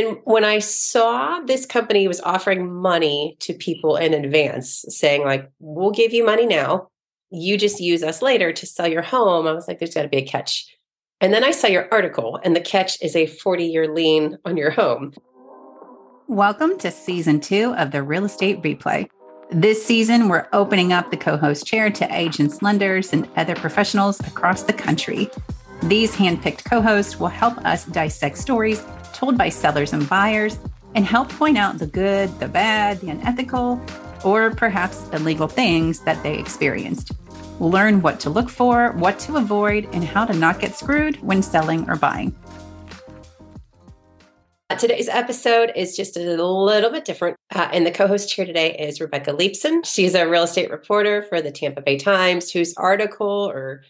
And when I saw this company was offering money to people in advance, saying, like, we'll give you money now, you just use us later to sell your home, I was like, there's got to be a catch. And then I saw your article, and the catch is a 40 year lien on your home. Welcome to season two of the Real Estate Replay. This season, we're opening up the co host chair to agents, lenders, and other professionals across the country. These handpicked co hosts will help us dissect stories told by sellers and buyers and help point out the good, the bad, the unethical, or perhaps illegal things that they experienced. Learn what to look for, what to avoid, and how to not get screwed when selling or buying. Today's episode is just a little bit different. Uh, and the co host here today is Rebecca Liebson. She's a real estate reporter for the Tampa Bay Times, whose article or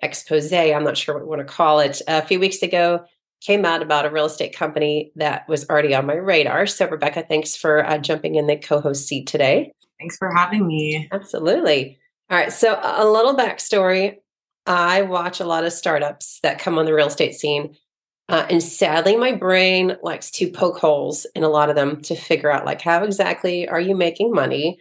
expose, I'm not sure what we want to call it, a few weeks ago came out about a real estate company that was already on my radar. So, Rebecca, thanks for uh, jumping in the co host seat today. Thanks for having me. Absolutely. All right. So, a little backstory I watch a lot of startups that come on the real estate scene. Uh, and sadly, my brain likes to poke holes in a lot of them to figure out, like, how exactly are you making money?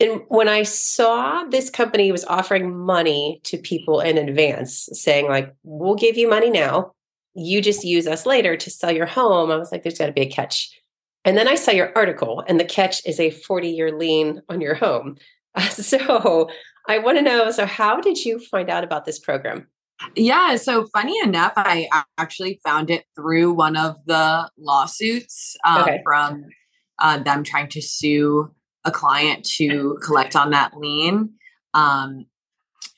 And when I saw this company was offering money to people in advance, saying, like, we'll give you money now you just use us later to sell your home. I was like, there's got to be a catch. And then I saw your article, and the catch is a 40 year lien on your home. So I want to know so, how did you find out about this program? Yeah, so funny enough, I actually found it through one of the lawsuits um, okay. from uh, them trying to sue a client to collect on that lien. Um,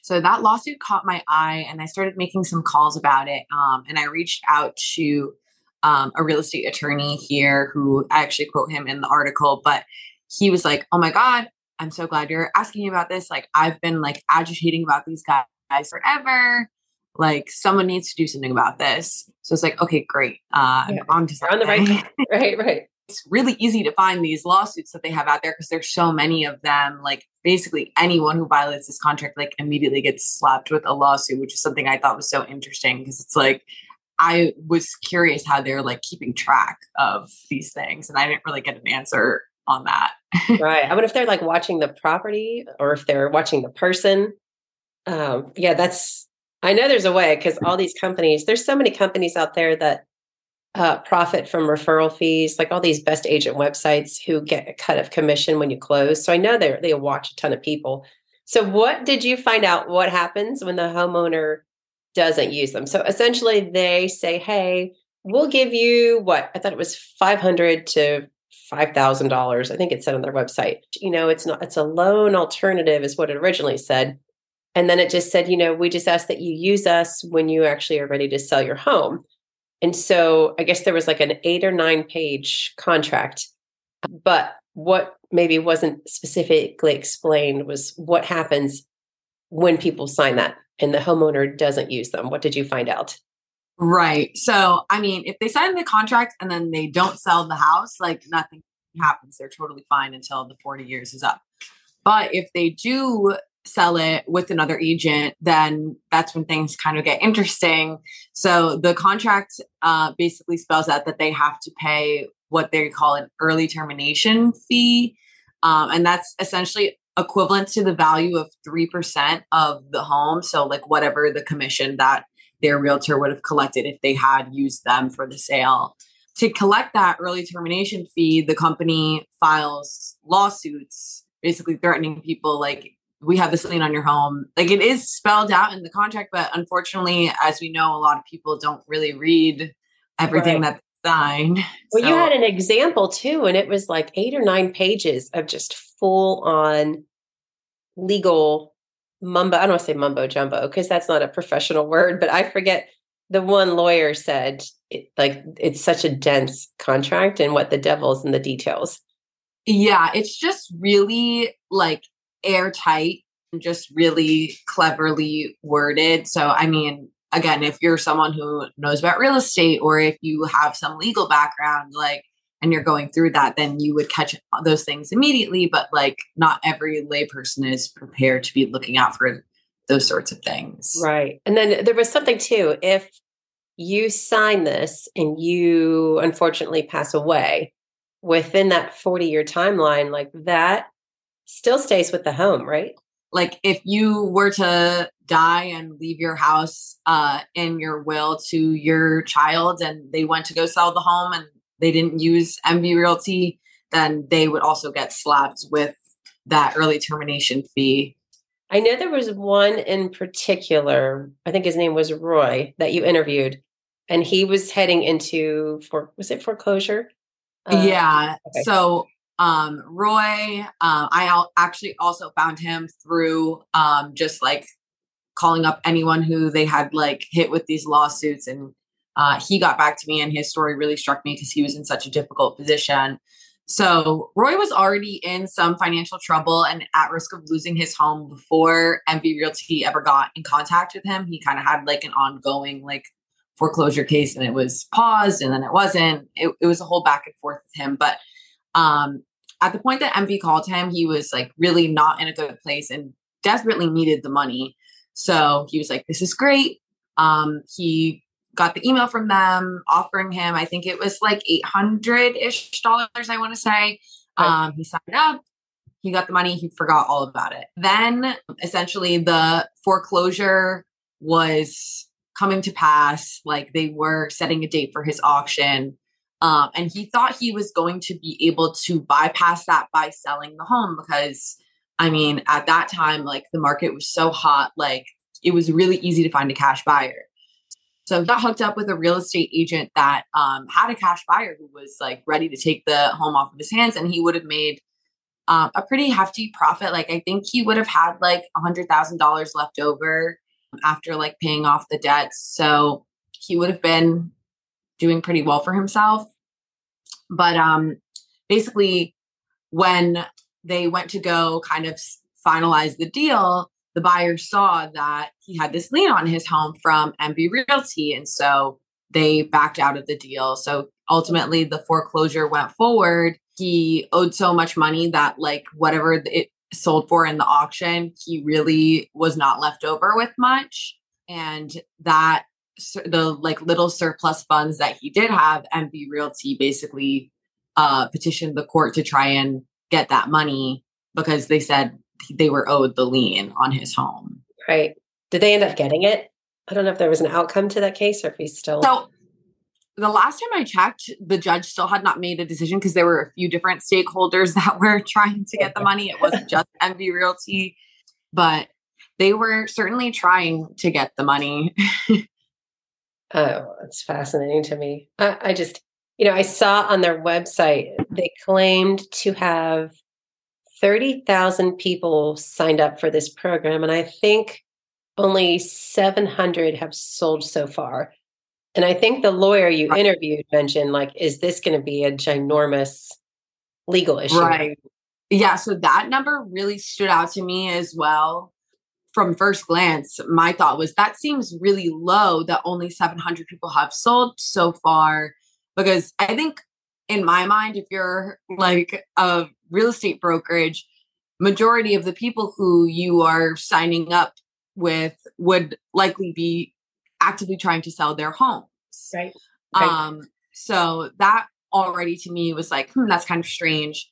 so that lawsuit caught my eye, and I started making some calls about it. Um, and I reached out to um, a real estate attorney here who I actually quote him in the article, but he was like, "Oh my god, I'm so glad you're asking me about this. Like, I've been like agitating about these guys forever. Like, someone needs to do something about this." So it's like, okay, great. Uh, yeah. on to on the right, right, right it's really easy to find these lawsuits that they have out there because there's so many of them. Like basically anyone who violates this contract like immediately gets slapped with a lawsuit which is something i thought was so interesting because it's like i was curious how they're like keeping track of these things and i didn't really get an answer on that. Right i wonder if they're like watching the property or if they're watching the person. Um yeah that's i know there's a way because all these companies there's so many companies out there that uh, profit from referral fees, like all these best agent websites who get a cut of commission when you close. So I know they they watch a ton of people. So what did you find out? What happens when the homeowner doesn't use them? So essentially, they say, "Hey, we'll give you what I thought it was five hundred to five thousand dollars. I think it said on their website. You know, it's not. It's a loan alternative, is what it originally said." And then it just said, you know, we just ask that you use us when you actually are ready to sell your home. And so I guess there was like an eight or nine page contract. But what maybe wasn't specifically explained was what happens when people sign that and the homeowner doesn't use them. What did you find out? Right. So, I mean, if they sign the contract and then they don't sell the house, like nothing happens. They're totally fine until the 40 years is up. But if they do sell it with another agent, then that's when things kind of get interesting. So the contract uh, basically spells out that they have to pay what they call an early termination fee. Um, and that's essentially equivalent to the value of 3% of the home. So, like, whatever the commission that their realtor would have collected if they had used them for the sale. To collect that early termination fee, the company files lawsuits basically threatening people like we have this lien on your home. Like it is spelled out in the contract, but unfortunately, as we know, a lot of people don't really read everything right. that's signed. Well, so. you had an example too, and it was like eight or nine pages of just full on legal mumbo. I don't want to say mumbo jumbo because that's not a professional word, but I forget the one lawyer said it, like it's such a dense contract and what the devil's in the details. Yeah, it's just really like airtight and just really cleverly worded. So, I mean, again, if you're someone who knows about real estate or if you have some legal background, like, and you're going through that, then you would catch those things immediately. But like, not every layperson is prepared to be looking out for those sorts of things. Right. And then there was something too. If you sign this and you unfortunately pass away within that 40 year timeline, like that still stays with the home, right? Like if you were to die and leave your house uh, in your will to your child and they went to go sell the home and they didn't use MV Realty, then they would also get slapped with that early termination fee. I know there was one in particular, I think his name was Roy, that you interviewed, and he was heading into for was it foreclosure? Uh, yeah. Okay. So um Roy, um, I al- actually also found him through um just like calling up anyone who they had like hit with these lawsuits and uh, he got back to me and his story really struck me because he was in such a difficult position so Roy was already in some financial trouble and at risk of losing his home before MV Realty ever got in contact with him. He kind of had like an ongoing like foreclosure case and it was paused and then it wasn't. It, it was a whole back and forth with him. But um, at the point that MV called him, he was like really not in a good place and desperately needed the money. So he was like, This is great. Um, he got the email from them offering him, I think it was like 800 ish dollars, I want to say. Right. Um, he signed up, he got the money, he forgot all about it. Then essentially the foreclosure was coming to pass. Like they were setting a date for his auction. Um, and he thought he was going to be able to bypass that by selling the home because, I mean, at that time, like the market was so hot, like it was really easy to find a cash buyer. So he got hooked up with a real estate agent that um, had a cash buyer who was like ready to take the home off of his hands, and he would have made um, a pretty hefty profit. Like I think he would have had like a hundred thousand dollars left over after like paying off the debts. So he would have been doing pretty well for himself. But um, basically, when they went to go kind of finalize the deal, the buyer saw that he had this lien on his home from MV Realty. And so they backed out of the deal. So ultimately, the foreclosure went forward. He owed so much money that, like, whatever it sold for in the auction, he really was not left over with much. And that the like little surplus funds that he did have, MV Realty basically uh, petitioned the court to try and get that money because they said they were owed the lien on his home. Right. Did they end up getting it? I don't know if there was an outcome to that case or if he's still. So the last time I checked, the judge still had not made a decision because there were a few different stakeholders that were trying to get the money. It wasn't just MV Realty, but they were certainly trying to get the money. oh, it's fascinating to me. I, I just, you know, I saw on their website they claimed to have 30,000 people signed up for this program, and I think only 700 have sold so far. And I think the lawyer you right. interviewed mentioned, like, is this going to be a ginormous legal issue? Right. Yeah. So that number really stood out to me as well. From first glance, my thought was that seems really low that only 700 people have sold so far. Because I think in my mind, if you're like a real estate brokerage, majority of the people who you are signing up with would likely be actively trying to sell their homes. Right. right. Um, so that already to me was like, hmm, that's kind of strange.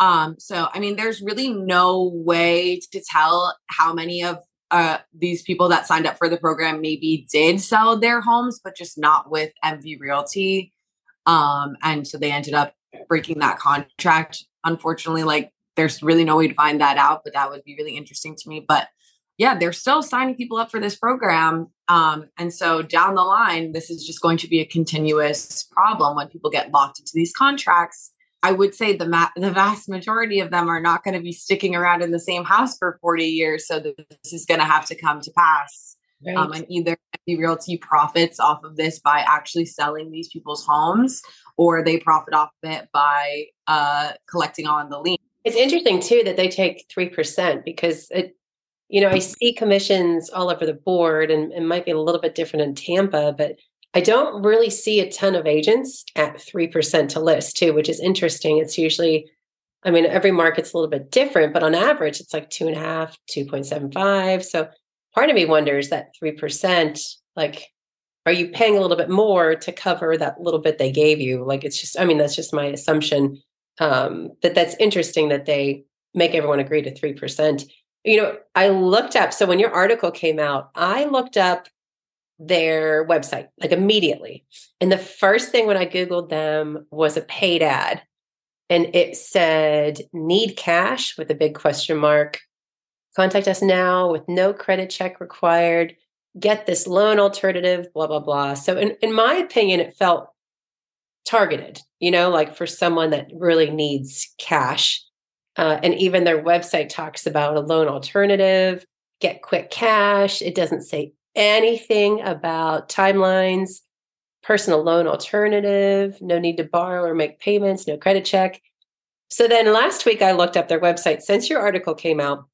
Um, so I mean, there's really no way to tell how many of uh, these people that signed up for the program maybe did sell their homes, but just not with MV Realty. Um, and so they ended up breaking that contract. Unfortunately, like there's really no way to find that out, but that would be really interesting to me. But yeah, they're still signing people up for this program. Um, and so down the line, this is just going to be a continuous problem when people get locked into these contracts. I would say the ma- the vast majority of them are not going to be sticking around in the same house for 40 years. So this is going to have to come to pass. Right. Um, and either the realty profits off of this by actually selling these people's homes, or they profit off of it by uh, collecting on the lien. It's interesting too that they take three percent because it you know, I see commissions all over the board and it might be a little bit different in Tampa, but I don't really see a ton of agents at 3% to list too, which is interesting. It's usually, I mean, every market's a little bit different, but on average, it's like two and a half, 2.75. So part of me wonders that 3%, like, are you paying a little bit more to cover that little bit they gave you? Like it's just, I mean, that's just my assumption. Um, that that's interesting that they make everyone agree to 3%. You know, I looked up, so when your article came out, I looked up their website like immediately. And the first thing when I Googled them was a paid ad. And it said, need cash with a big question mark. Contact us now with no credit check required. Get this loan alternative, blah, blah, blah. So, in, in my opinion, it felt targeted, you know, like for someone that really needs cash. Uh, and even their website talks about a loan alternative, get quick cash. It doesn't say anything about timelines, personal loan alternative, no need to borrow or make payments, no credit check. So then last week I looked up their website since your article came out,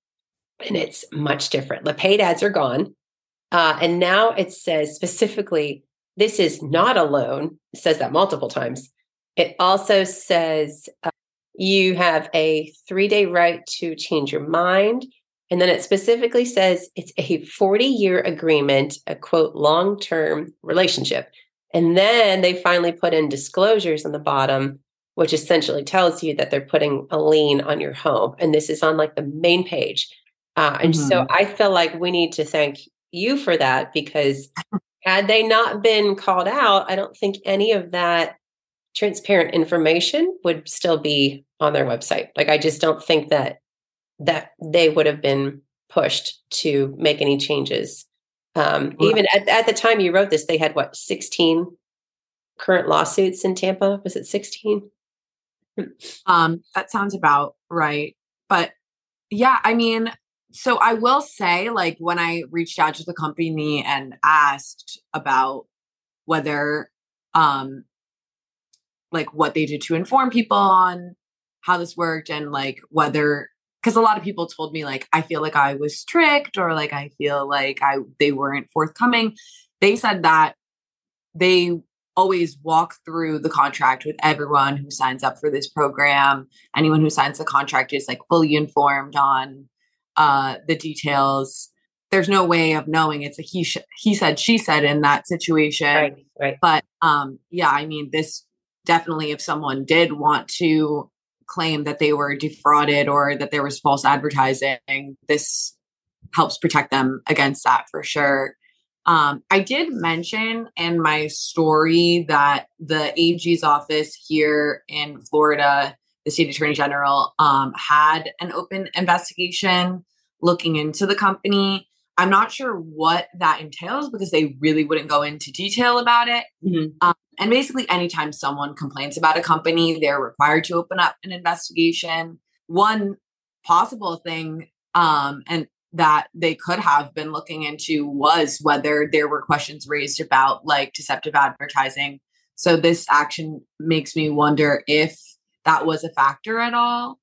and it's much different. The paid ads are gone. Uh, and now it says specifically, this is not a loan. It says that multiple times. It also says uh, you have a three day right to change your mind. And then it specifically says it's a 40 year agreement, a quote, long term relationship. And then they finally put in disclosures on the bottom, which essentially tells you that they're putting a lien on your home. And this is on like the main page. Uh, and mm-hmm. so I feel like we need to thank you for that because had they not been called out, I don't think any of that transparent information would still be on their website. Like I just don't think that that they would have been pushed to make any changes. Um, right. Even at, at the time you wrote this, they had what, 16 current lawsuits in Tampa? Was it 16? Um, that sounds about right. But yeah, I mean, so I will say, like, when I reached out to the company and asked about whether, um, like, what they did to inform people on how this worked and like whether because a lot of people told me like I feel like I was tricked or like I feel like I they weren't forthcoming. They said that they always walk through the contract with everyone who signs up for this program. Anyone who signs the contract is like fully informed on uh, the details. There's no way of knowing it's a he sh- he said she said in that situation. Right, right. But um, yeah, I mean, this definitely if someone did want to claim that they were defrauded or that there was false advertising, this helps protect them against that for sure. Um, I did mention in my story that the AG's office here in Florida, the state attorney general, um, had an open investigation looking into the company. I'm not sure what that entails because they really wouldn't go into detail about it. Mm-hmm. Um, and basically, anytime someone complains about a company, they're required to open up an investigation. One possible thing, um, and that they could have been looking into was whether there were questions raised about like deceptive advertising. So this action makes me wonder if that was a factor at all.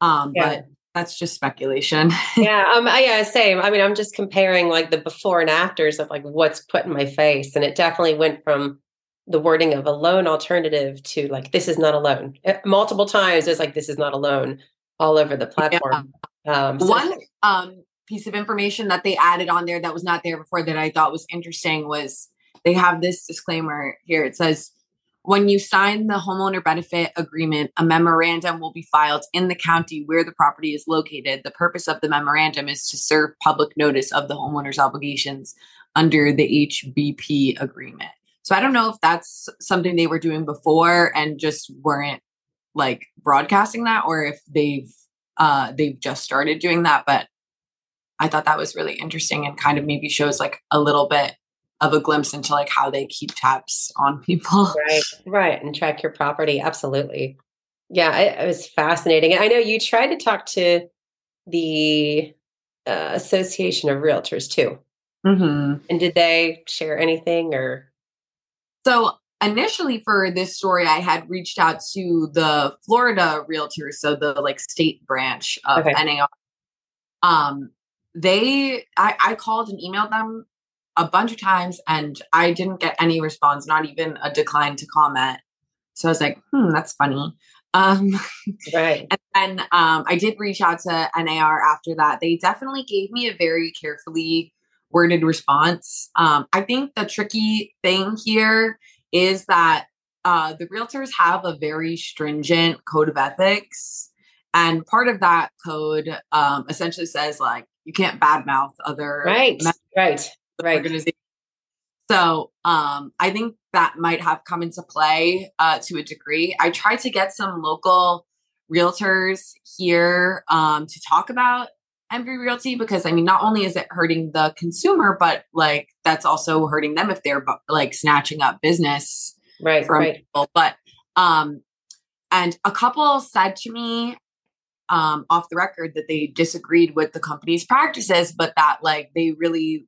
Um, yeah. But that's just speculation. yeah, um, yeah, same. I mean, I'm just comparing like the before and afters of like what's put in my face, and it definitely went from the wording of a loan alternative to like this is not a loan. Eh, multiple times, it's like this is not a loan all over the platform. Yeah. Um, so One um, piece of information that they added on there that was not there before that I thought was interesting was they have this disclaimer here. It says when you sign the homeowner benefit agreement, a memorandum will be filed in the county where the property is located. The purpose of the memorandum is to serve public notice of the homeowner's obligations under the HBP agreement. So I don't know if that's something they were doing before and just weren't like broadcasting that or if they've uh they've just started doing that, but I thought that was really interesting and kind of maybe shows like a little bit of a glimpse into like how they keep tabs on people. Right, right, and track your property. Absolutely. Yeah, it, it was fascinating. And I know you tried to talk to the uh, Association of Realtors too. Mm-hmm. And did they share anything or? So initially for this story, I had reached out to the Florida Realtors, so the like state branch of okay. NAR. Um, they, I, I called and emailed them a bunch of times and I didn't get any response, not even a decline to comment. So I was like, hmm, that's funny. Um, right. And then um, I did reach out to NAR after that. They definitely gave me a very carefully worded response. Um, I think the tricky thing here is that uh, the realtors have a very stringent code of ethics. And part of that code um, essentially says, like, you can't badmouth other right, right, right. organizations. So um, I think that might have come into play uh, to a degree. I tried to get some local realtors here um, to talk about MV Realty because I mean, not only is it hurting the consumer, but like that's also hurting them if they're like snatching up business right from right. people. But um, and a couple said to me um off the record that they disagreed with the company's practices, but that like they really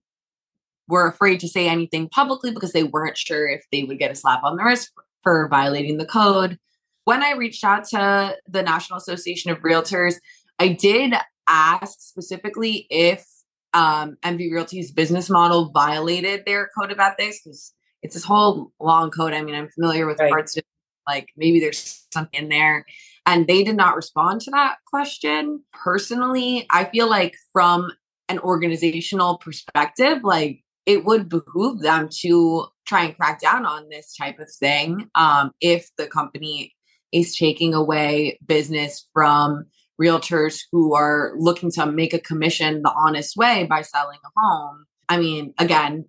were afraid to say anything publicly because they weren't sure if they would get a slap on the wrist for violating the code. When I reached out to the National Association of Realtors, I did ask specifically if um, MV Realty's business model violated their code of ethics because it's this whole long code. I mean, I'm familiar with right. parts of it, like maybe there's something in there. And they did not respond to that question. Personally, I feel like from an organizational perspective, like it would behoove them to try and crack down on this type of thing um, if the company is taking away business from realtors who are looking to make a commission the honest way by selling a home. I mean, again,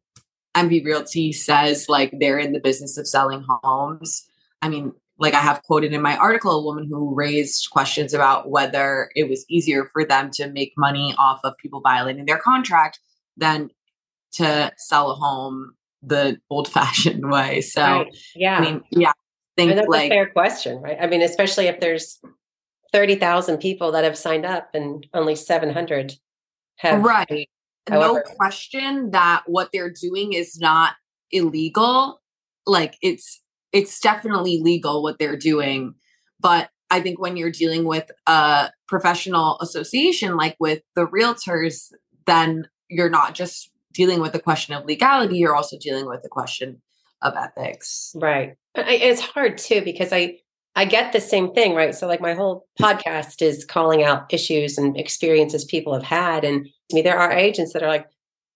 MV Realty says like they're in the business of selling homes. I mean, like I have quoted in my article a woman who raised questions about whether it was easier for them to make money off of people violating their contract than to sell a home the old fashioned way. So, right. yeah. I mean, yeah. Think that's like, a fair question, right? I mean, especially if there's 30,000 people that have signed up and only 700 have. Right. However. No question that what they're doing is not illegal. Like it's, it's definitely legal what they're doing. But I think when you're dealing with a professional association, like with the realtors, then you're not just dealing with the question of legality, you're also dealing with the question of ethics. Right. It's hard too because I I get the same thing, right? So like my whole podcast is calling out issues and experiences people have had and I mean there are agents that are like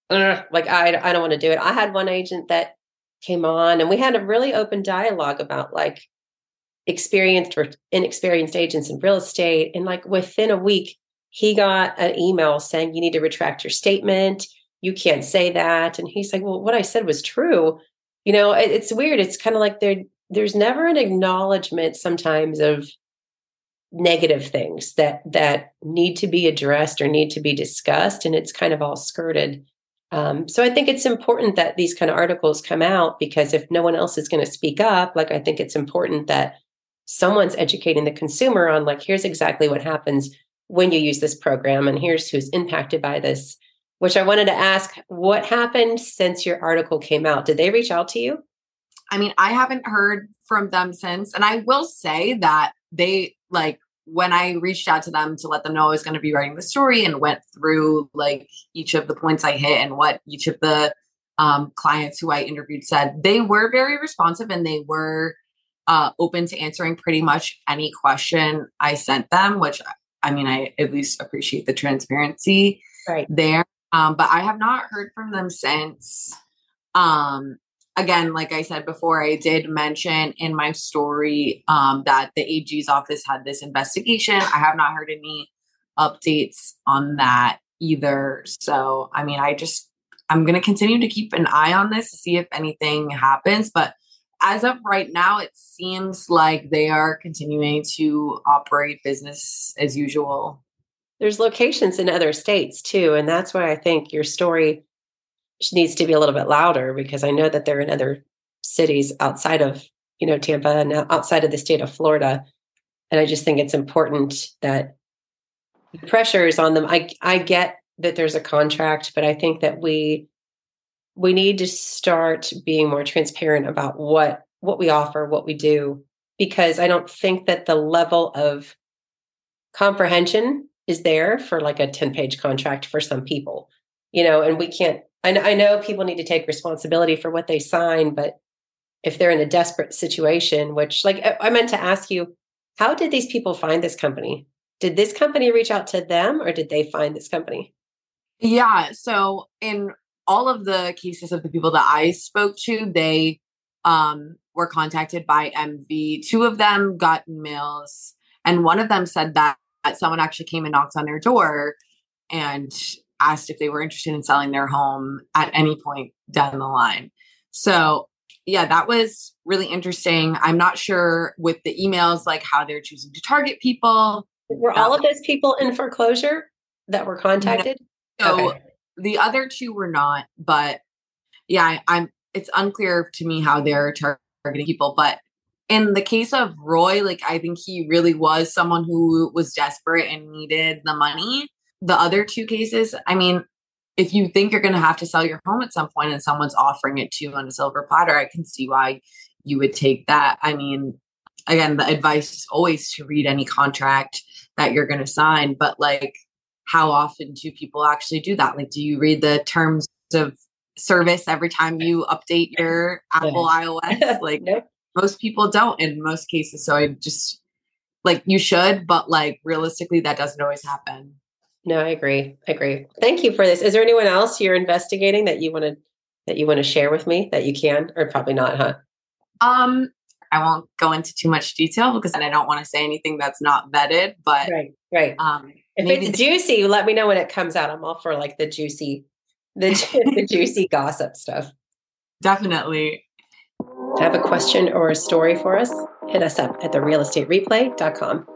like I I don't want to do it. I had one agent that came on and we had a really open dialogue about like experienced or inexperienced agents in real estate and like within a week he got an email saying you need to retract your statement you can't say that and he's like well what i said was true. You know it, it's weird it's kind of like there there's never an acknowledgement sometimes of negative things that that need to be addressed or need to be discussed and it's kind of all skirted. Um, so i think it's important that these kind of articles come out because if no one else is going to speak up like i think it's important that someone's educating the consumer on like here's exactly what happens when you use this program and here's who's impacted by this which I wanted to ask what happened since your article came out? Did they reach out to you? I mean, I haven't heard from them since. And I will say that they like when I reached out to them to let them know I was going to be writing the story and went through like each of the points I hit and what each of the um, clients who I interviewed said, they were very responsive and they were uh, open to answering pretty much any question I sent them, which I mean, I at least appreciate the transparency right. there. Um, but I have not heard from them since. Um, again, like I said before, I did mention in my story um, that the AG's office had this investigation. I have not heard any updates on that either. So, I mean, I just, I'm going to continue to keep an eye on this to see if anything happens. But as of right now, it seems like they are continuing to operate business as usual there's locations in other states too and that's why i think your story needs to be a little bit louder because i know that they're in other cities outside of you know tampa and outside of the state of florida and i just think it's important that the pressure is on them. I i get that there's a contract but i think that we we need to start being more transparent about what what we offer what we do because i don't think that the level of comprehension is there for like a 10 page contract for some people, you know, and we can't, I, I know people need to take responsibility for what they sign, but if they're in a desperate situation, which like I meant to ask you, how did these people find this company? Did this company reach out to them or did they find this company? Yeah. So in all of the cases of the people that I spoke to, they um, were contacted by MV. Two of them got emails, and one of them said that, that Uh, someone actually came and knocked on their door and asked if they were interested in selling their home at any point down the line. So, yeah, that was really interesting. I'm not sure with the emails, like how they're choosing to target people. Were all of um, those people in foreclosure that were contacted? So okay. the other two were not, but yeah, I, I'm. It's unclear to me how they're targeting people, but in the case of Roy, like I think he really was someone who was desperate and needed the money. The other two cases, I mean, if you think you're going to have to sell your home at some point and someone's offering it to you on a silver platter, I can see why you would take that. I mean, again, the advice is always to read any contract that you're going to sign, but like, how often do people actually do that? Like, do you read the terms of service every time you update your Apple iOS? Like, nope. Most people don't in most cases. So I just like you should, but like realistically, that doesn't always happen. No, I agree. I agree. Thank you for this. Is there anyone else you're investigating that you want to that you want to share with me that you can, or probably not, huh? Um, I won't go into too much detail because I don't want to say anything that's not vetted. But right, right. Um, if it's juicy, let me know when it comes out. I'm all for like the juicy, the, the juicy gossip stuff. Definitely. Have a question or a story for us? Hit us up at therealestatereplay.com.